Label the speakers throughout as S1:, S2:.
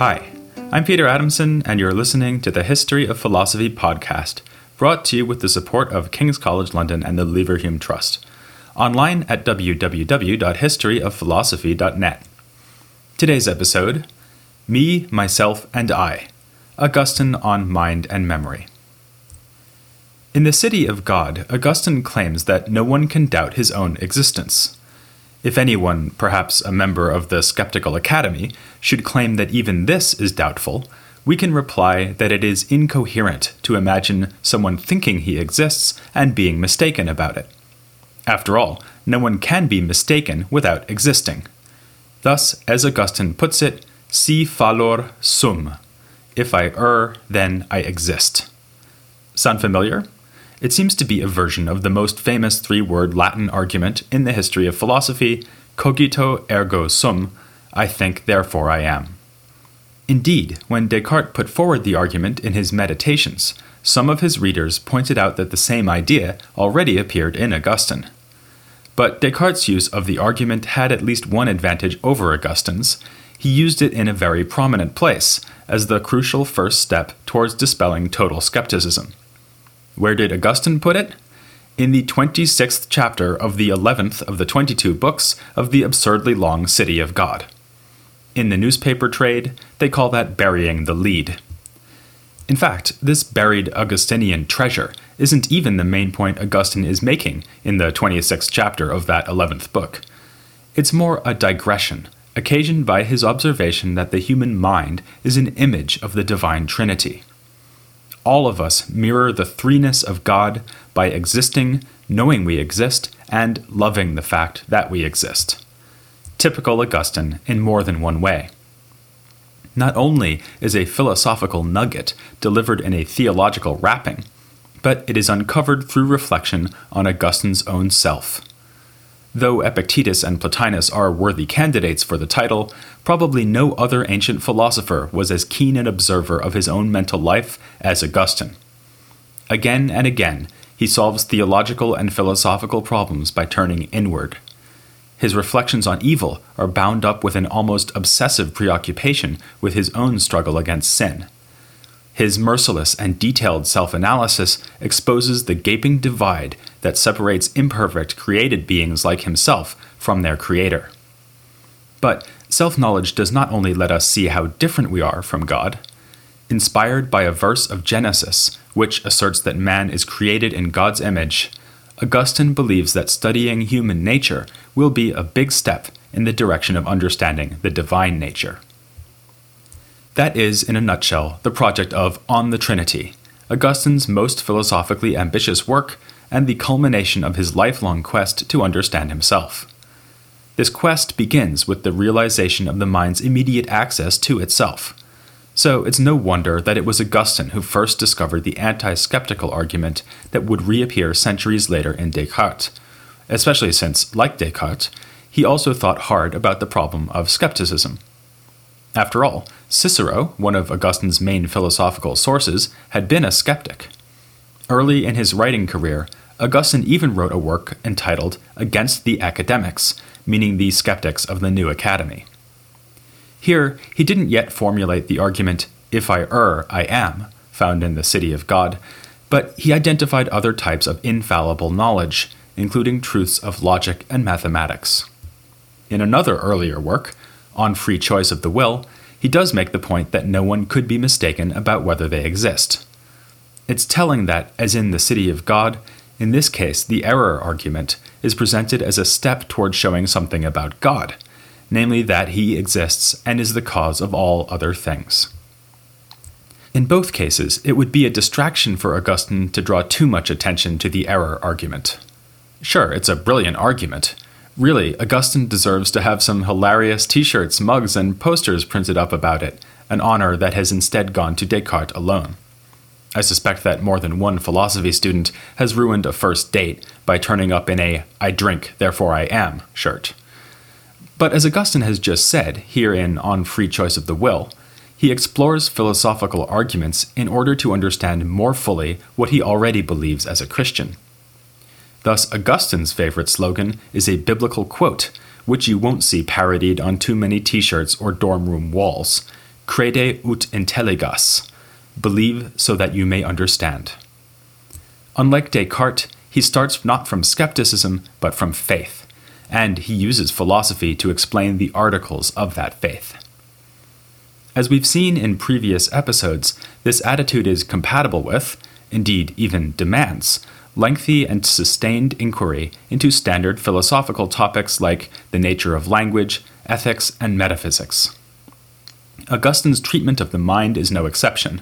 S1: Hi, I'm Peter Adamson, and you're listening to the History of Philosophy podcast, brought to you with the support of King's College London and the Leverhulme Trust, online at www.historyofphilosophy.net. Today's episode Me, Myself, and I Augustine on Mind and Memory. In the City of God, Augustine claims that no one can doubt his own existence. If anyone, perhaps a member of the Skeptical Academy, should claim that even this is doubtful, we can reply that it is incoherent to imagine someone thinking he exists and being mistaken about it. After all, no one can be mistaken without existing. Thus, as Augustine puts it, si fallor sum. If I err, then I exist. Sound familiar? It seems to be a version of the most famous three word Latin argument in the history of philosophy cogito ergo sum, I think, therefore I am. Indeed, when Descartes put forward the argument in his Meditations, some of his readers pointed out that the same idea already appeared in Augustine. But Descartes' use of the argument had at least one advantage over Augustine's. He used it in a very prominent place, as the crucial first step towards dispelling total skepticism. Where did Augustine put it? In the 26th chapter of the 11th of the 22 books of the absurdly long City of God. In the newspaper trade, they call that burying the lead. In fact, this buried Augustinian treasure isn't even the main point Augustine is making in the 26th chapter of that 11th book. It's more a digression, occasioned by his observation that the human mind is an image of the divine Trinity all of us mirror the threeness of God by existing, knowing we exist, and loving the fact that we exist. Typical Augustine in more than one way. Not only is a philosophical nugget delivered in a theological wrapping, but it is uncovered through reflection on Augustine's own self. Though Epictetus and Plotinus are worthy candidates for the title, probably no other ancient philosopher was as keen an observer of his own mental life as Augustine. Again and again, he solves theological and philosophical problems by turning inward. His reflections on evil are bound up with an almost obsessive preoccupation with his own struggle against sin. His merciless and detailed self analysis exposes the gaping divide that separates imperfect created beings like himself from their creator. But self knowledge does not only let us see how different we are from God. Inspired by a verse of Genesis, which asserts that man is created in God's image, Augustine believes that studying human nature will be a big step in the direction of understanding the divine nature. That is, in a nutshell, the project of On the Trinity, Augustine's most philosophically ambitious work and the culmination of his lifelong quest to understand himself. This quest begins with the realization of the mind's immediate access to itself. So it's no wonder that it was Augustine who first discovered the anti skeptical argument that would reappear centuries later in Descartes, especially since, like Descartes, he also thought hard about the problem of skepticism. After all, Cicero, one of Augustine's main philosophical sources, had been a skeptic. Early in his writing career, Augustine even wrote a work entitled Against the Academics, meaning the skeptics of the new academy. Here, he didn't yet formulate the argument, if I err, I am, found in the City of God, but he identified other types of infallible knowledge, including truths of logic and mathematics. In another earlier work, On Free Choice of the Will, he does make the point that no one could be mistaken about whether they exist. It's telling that, as in the City of God, in this case the error argument is presented as a step toward showing something about God, namely that he exists and is the cause of all other things. In both cases, it would be a distraction for Augustine to draw too much attention to the error argument. Sure, it's a brilliant argument, Really, Augustine deserves to have some hilarious t shirts, mugs, and posters printed up about it, an honor that has instead gone to Descartes alone. I suspect that more than one philosophy student has ruined a first date by turning up in a I drink, therefore I am shirt. But as Augustine has just said, here in On Free Choice of the Will, he explores philosophical arguments in order to understand more fully what he already believes as a Christian. Thus, Augustine's favorite slogan is a biblical quote, which you won't see parodied on too many t shirts or dorm room walls Crede ut intelligas, believe so that you may understand. Unlike Descartes, he starts not from skepticism, but from faith, and he uses philosophy to explain the articles of that faith. As we've seen in previous episodes, this attitude is compatible with, indeed, even demands, lengthy and sustained inquiry into standard philosophical topics like the nature of language, ethics, and metaphysics. Augustine's treatment of the mind is no exception.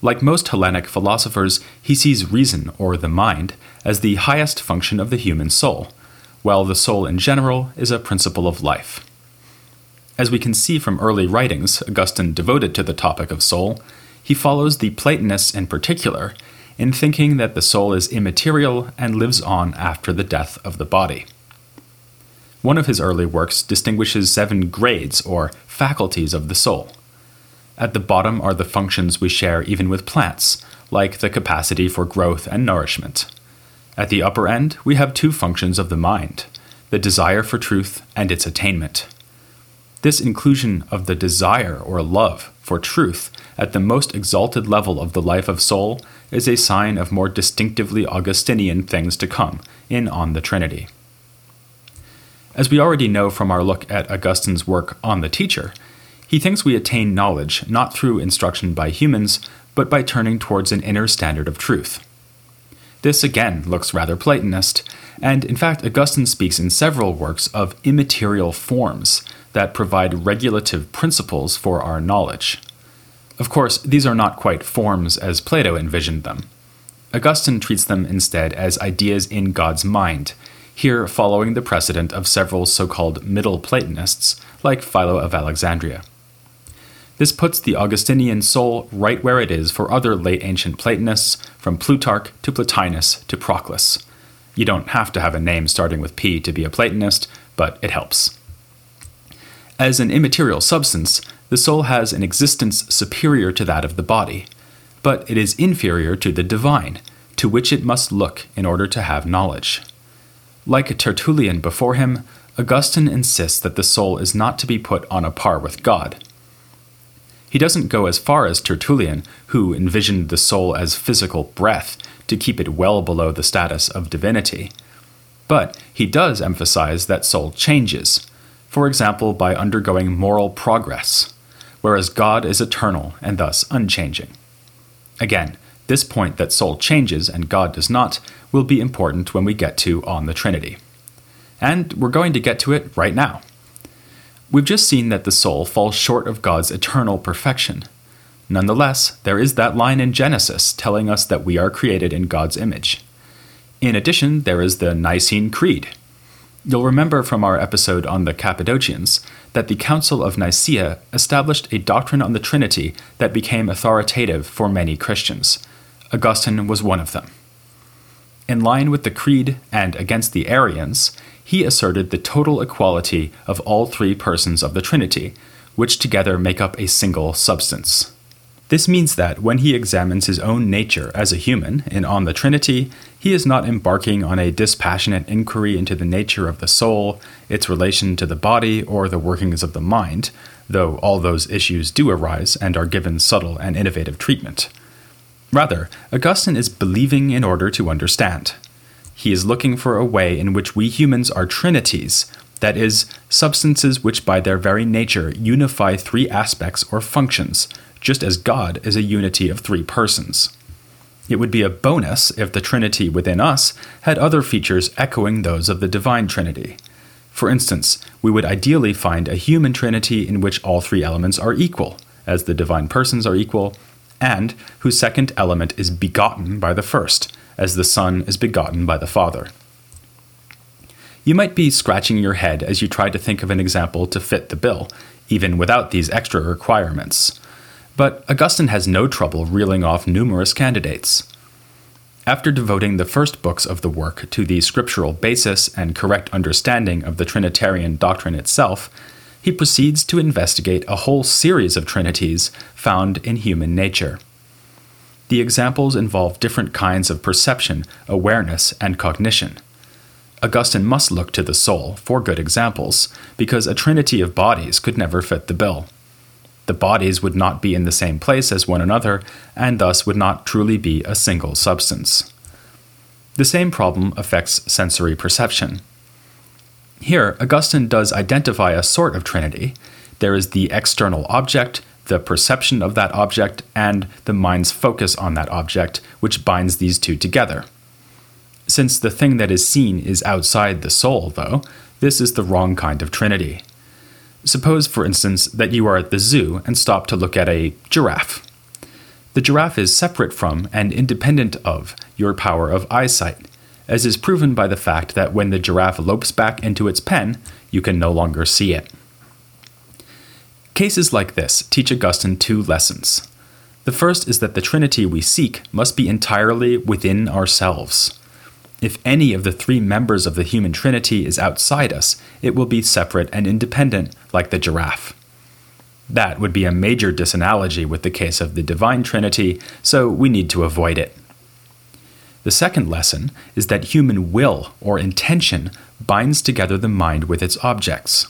S1: Like most Hellenic philosophers, he sees reason, or the mind, as the highest function of the human soul, while the soul in general is a principle of life. As we can see from early writings, Augustine devoted to the topic of soul, he follows the Platonists in particular in thinking that the soul is immaterial and lives on after the death of the body. One of his early works distinguishes seven grades or faculties of the soul. At the bottom are the functions we share even with plants, like the capacity for growth and nourishment. At the upper end, we have two functions of the mind the desire for truth and its attainment. This inclusion of the desire or love for truth at the most exalted level of the life of soul is a sign of more distinctively Augustinian things to come in On the Trinity. As we already know from our look at Augustine's work on the teacher, he thinks we attain knowledge not through instruction by humans, but by turning towards an inner standard of truth. This again looks rather Platonist, and in fact, Augustine speaks in several works of immaterial forms that provide regulative principles for our knowledge. Of course, these are not quite forms as Plato envisioned them. Augustine treats them instead as ideas in God's mind, here following the precedent of several so called Middle Platonists, like Philo of Alexandria. This puts the Augustinian soul right where it is for other late ancient Platonists, from Plutarch to Plotinus to Proclus. You don't have to have a name starting with P to be a Platonist, but it helps. As an immaterial substance, the soul has an existence superior to that of the body, but it is inferior to the divine, to which it must look in order to have knowledge. Like Tertullian before him, Augustine insists that the soul is not to be put on a par with God. He doesn't go as far as Tertullian, who envisioned the soul as physical breath to keep it well below the status of divinity. But he does emphasize that soul changes, for example, by undergoing moral progress, whereas God is eternal and thus unchanging. Again, this point that soul changes and God does not will be important when we get to On the Trinity. And we're going to get to it right now. We've just seen that the soul falls short of God's eternal perfection. Nonetheless, there is that line in Genesis telling us that we are created in God's image. In addition, there is the Nicene Creed, You'll remember from our episode on the Cappadocians that the Council of Nicaea established a doctrine on the Trinity that became authoritative for many Christians. Augustine was one of them. In line with the Creed and against the Arians, he asserted the total equality of all three persons of the Trinity, which together make up a single substance. This means that when he examines his own nature as a human in On the Trinity, he is not embarking on a dispassionate inquiry into the nature of the soul, its relation to the body, or the workings of the mind, though all those issues do arise and are given subtle and innovative treatment. Rather, Augustine is believing in order to understand. He is looking for a way in which we humans are trinities, that is, substances which by their very nature unify three aspects or functions just as God is a unity of three persons. It would be a bonus if the Trinity within us had other features echoing those of the Divine Trinity. For instance, we would ideally find a human Trinity in which all three elements are equal, as the divine persons are equal, and whose second element is begotten by the first, as the Son is begotten by the Father. You might be scratching your head as you try to think of an example to fit the bill, even without these extra requirements. But Augustine has no trouble reeling off numerous candidates. After devoting the first books of the work to the scriptural basis and correct understanding of the Trinitarian doctrine itself, he proceeds to investigate a whole series of trinities found in human nature. The examples involve different kinds of perception, awareness, and cognition. Augustine must look to the soul for good examples, because a trinity of bodies could never fit the bill. The bodies would not be in the same place as one another, and thus would not truly be a single substance. The same problem affects sensory perception. Here, Augustine does identify a sort of trinity. There is the external object, the perception of that object, and the mind's focus on that object, which binds these two together. Since the thing that is seen is outside the soul, though, this is the wrong kind of trinity. Suppose, for instance, that you are at the zoo and stop to look at a giraffe. The giraffe is separate from and independent of your power of eyesight as is proven by the fact that when the giraffe lopes back into its pen, you can no longer see it. Cases like this teach Augustine two lessons. The first is that the Trinity we seek must be entirely within ourselves. If any of the three members of the human Trinity is outside us, it will be separate and independent, like the giraffe. That would be a major disanalogy with the case of the Divine Trinity, so we need to avoid it. The second lesson is that human will, or intention, binds together the mind with its objects.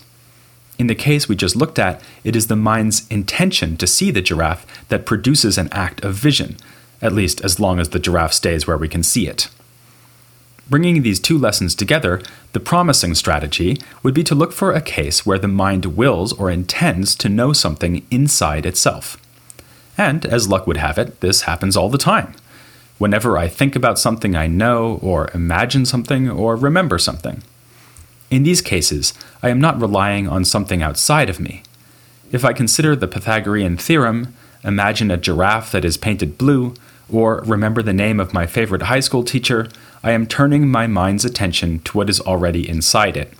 S1: In the case we just looked at, it is the mind's intention to see the giraffe that produces an act of vision, at least as long as the giraffe stays where we can see it. Bringing these two lessons together, the promising strategy would be to look for a case where the mind wills or intends to know something inside itself. And, as luck would have it, this happens all the time whenever I think about something I know, or imagine something, or remember something. In these cases, I am not relying on something outside of me. If I consider the Pythagorean theorem, imagine a giraffe that is painted blue, or remember the name of my favorite high school teacher, I am turning my mind's attention to what is already inside it.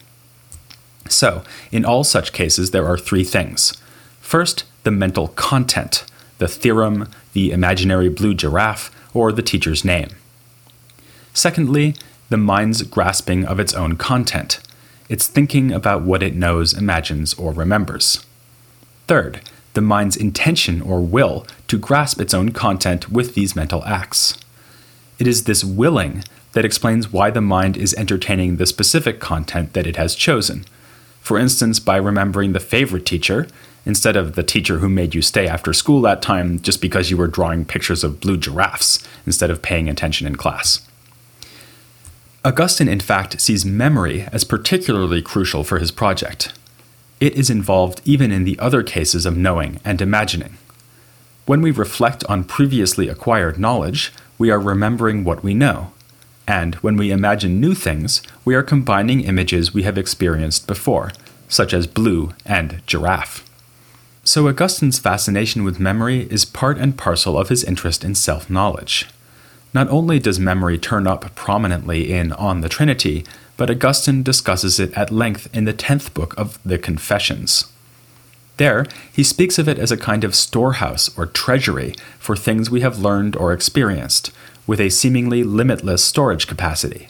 S1: So, in all such cases, there are three things. First, the mental content the theorem, the imaginary blue giraffe, or the teacher's name. Secondly, the mind's grasping of its own content. It's thinking about what it knows, imagines, or remembers. Third, the mind's intention or will to grasp its own content with these mental acts. It is this willing that explains why the mind is entertaining the specific content that it has chosen. For instance, by remembering the favorite teacher, instead of the teacher who made you stay after school that time just because you were drawing pictures of blue giraffes instead of paying attention in class. Augustine, in fact, sees memory as particularly crucial for his project. It is involved even in the other cases of knowing and imagining. When we reflect on previously acquired knowledge, we are remembering what we know. And when we imagine new things, we are combining images we have experienced before, such as blue and giraffe. So, Augustine's fascination with memory is part and parcel of his interest in self knowledge. Not only does memory turn up prominently in On the Trinity, but Augustine discusses it at length in the tenth book of the Confessions. There, he speaks of it as a kind of storehouse or treasury for things we have learned or experienced, with a seemingly limitless storage capacity.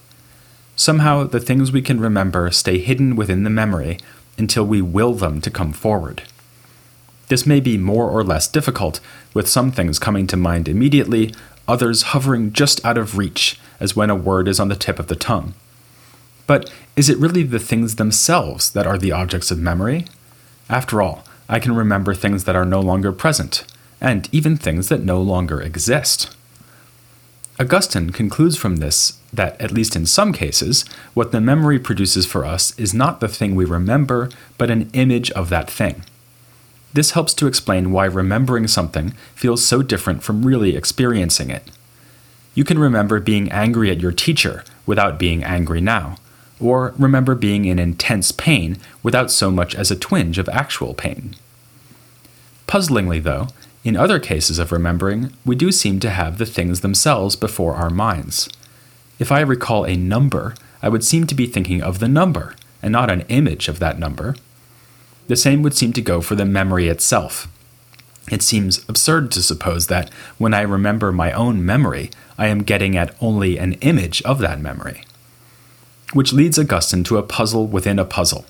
S1: Somehow, the things we can remember stay hidden within the memory until we will them to come forward. This may be more or less difficult, with some things coming to mind immediately, others hovering just out of reach, as when a word is on the tip of the tongue. But is it really the things themselves that are the objects of memory? After all, I can remember things that are no longer present, and even things that no longer exist. Augustine concludes from this that, at least in some cases, what the memory produces for us is not the thing we remember, but an image of that thing. This helps to explain why remembering something feels so different from really experiencing it. You can remember being angry at your teacher without being angry now, or remember being in intense pain without so much as a twinge of actual pain. Puzzlingly, though, in other cases of remembering, we do seem to have the things themselves before our minds. If I recall a number, I would seem to be thinking of the number, and not an image of that number. The same would seem to go for the memory itself. It seems absurd to suppose that when I remember my own memory, I am getting at only an image of that memory. Which leads Augustine to a puzzle within a puzzle.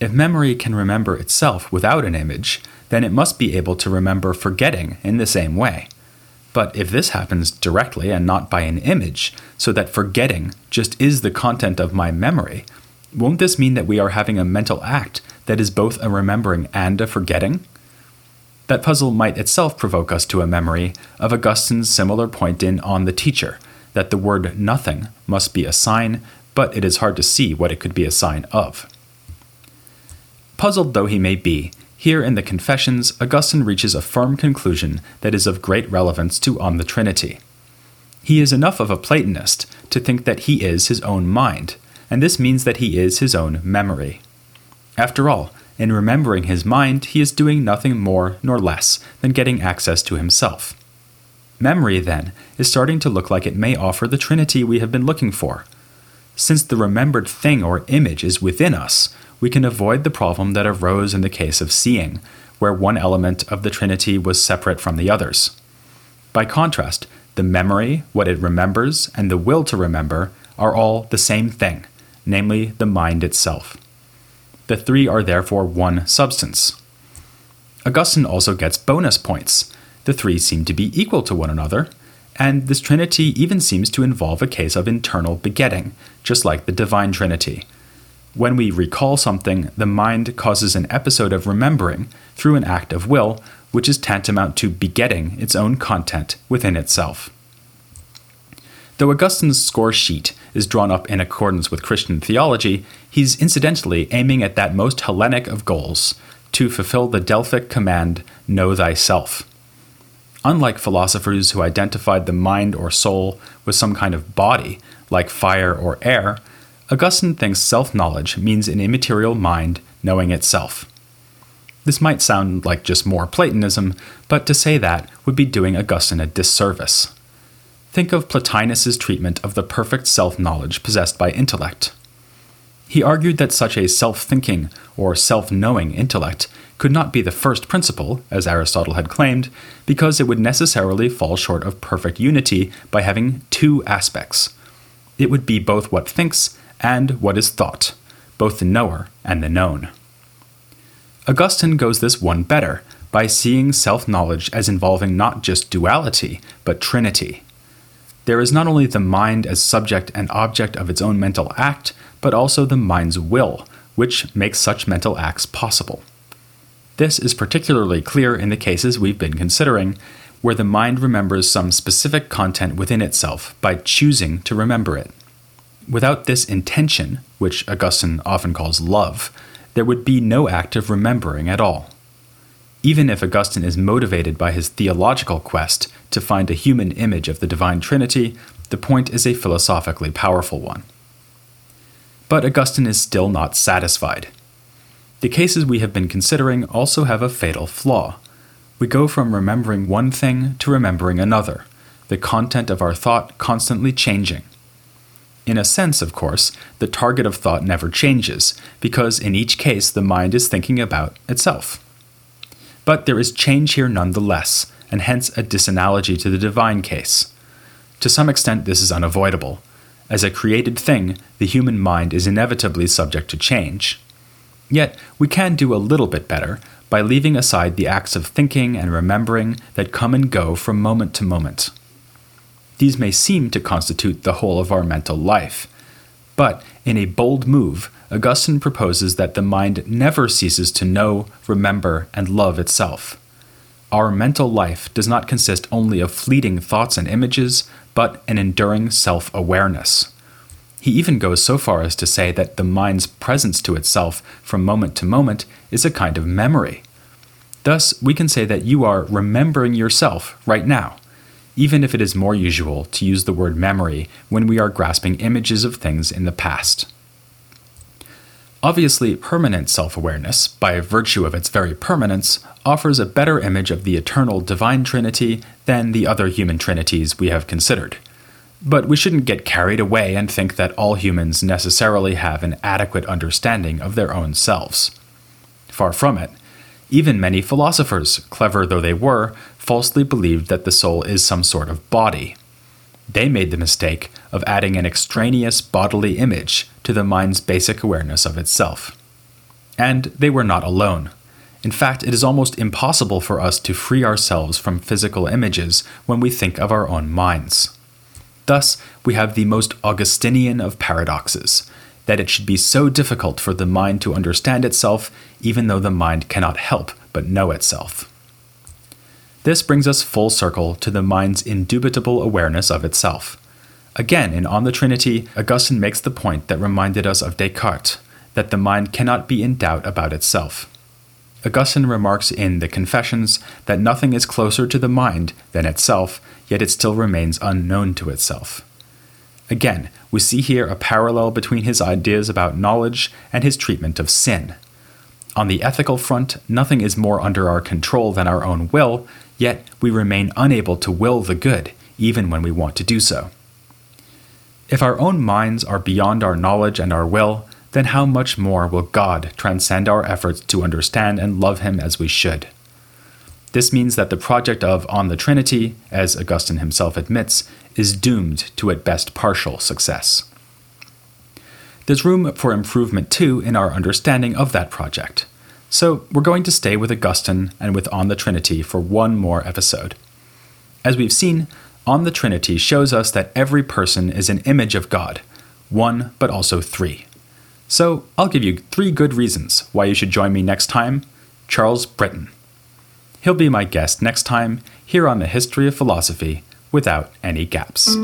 S1: If memory can remember itself without an image, then it must be able to remember forgetting in the same way. But if this happens directly and not by an image, so that forgetting just is the content of my memory, won't this mean that we are having a mental act that is both a remembering and a forgetting? That puzzle might itself provoke us to a memory of Augustine's similar point in On the Teacher, that the word nothing must be a sign, but it is hard to see what it could be a sign of. Puzzled though he may be, here in the Confessions, Augustine reaches a firm conclusion that is of great relevance to On the Trinity. He is enough of a Platonist to think that he is his own mind, and this means that he is his own memory. After all, in remembering his mind, he is doing nothing more nor less than getting access to himself. Memory, then, is starting to look like it may offer the Trinity we have been looking for. Since the remembered thing or image is within us, we can avoid the problem that arose in the case of seeing, where one element of the Trinity was separate from the others. By contrast, the memory, what it remembers, and the will to remember are all the same thing, namely the mind itself. The three are therefore one substance. Augustine also gets bonus points. The three seem to be equal to one another, and this trinity even seems to involve a case of internal begetting, just like the divine trinity, when we recall something, the mind causes an episode of remembering through an act of will, which is tantamount to begetting its own content within itself. Though Augustine's score sheet is drawn up in accordance with Christian theology, he's incidentally aiming at that most Hellenic of goals to fulfill the Delphic command, Know thyself. Unlike philosophers who identified the mind or soul with some kind of body, like fire or air, Augustine thinks self knowledge means an immaterial mind knowing itself. This might sound like just more Platonism, but to say that would be doing Augustine a disservice. Think of Plotinus's treatment of the perfect self knowledge possessed by intellect. He argued that such a self thinking or self knowing intellect could not be the first principle, as Aristotle had claimed, because it would necessarily fall short of perfect unity by having two aspects. It would be both what thinks and what is thought, both the knower and the known. Augustine goes this one better by seeing self knowledge as involving not just duality, but trinity. There is not only the mind as subject and object of its own mental act, but also the mind's will, which makes such mental acts possible. This is particularly clear in the cases we've been considering, where the mind remembers some specific content within itself by choosing to remember it. Without this intention, which Augustine often calls love, there would be no act of remembering at all. Even if Augustine is motivated by his theological quest to find a human image of the Divine Trinity, the point is a philosophically powerful one. But Augustine is still not satisfied. The cases we have been considering also have a fatal flaw. We go from remembering one thing to remembering another, the content of our thought constantly changing. In a sense, of course, the target of thought never changes, because in each case the mind is thinking about itself. But there is change here nonetheless, and hence a disanalogy to the divine case. To some extent, this is unavoidable. As a created thing, the human mind is inevitably subject to change. Yet, we can do a little bit better by leaving aside the acts of thinking and remembering that come and go from moment to moment. These may seem to constitute the whole of our mental life. But in a bold move, Augustine proposes that the mind never ceases to know, remember, and love itself. Our mental life does not consist only of fleeting thoughts and images, but an enduring self awareness. He even goes so far as to say that the mind's presence to itself from moment to moment is a kind of memory. Thus, we can say that you are remembering yourself right now even if it is more usual to use the word memory when we are grasping images of things in the past. Obviously, permanent self awareness, by virtue of its very permanence, offers a better image of the eternal divine Trinity than the other human trinities we have considered. But we shouldn't get carried away and think that all humans necessarily have an adequate understanding of their own selves. Far from it. Even many philosophers, clever though they were, falsely believed that the soul is some sort of body. They made the mistake of adding an extraneous bodily image to the mind's basic awareness of itself. And they were not alone. In fact, it is almost impossible for us to free ourselves from physical images when we think of our own minds. Thus, we have the most Augustinian of paradoxes that it should be so difficult for the mind to understand itself, even though the mind cannot help but know itself. This brings us full circle to the mind's indubitable awareness of itself. Again, in On the Trinity, Augustine makes the point that reminded us of Descartes that the mind cannot be in doubt about itself. Augustine remarks in The Confessions that nothing is closer to the mind than itself, yet it still remains unknown to itself. Again, we see here a parallel between his ideas about knowledge and his treatment of sin. On the ethical front, nothing is more under our control than our own will, yet we remain unable to will the good, even when we want to do so. If our own minds are beyond our knowledge and our will, then how much more will God transcend our efforts to understand and love Him as we should? This means that the project of On the Trinity, as Augustine himself admits, is doomed to at best partial success. There's room for improvement too in our understanding of that project. So we're going to stay with Augustine and with On the Trinity for one more episode. As we've seen, On the Trinity shows us that every person is an image of God, one but also three. So, I'll give you three good reasons why you should join me next time Charles Brittain. He'll be my guest next time here on the History of Philosophy without any gaps.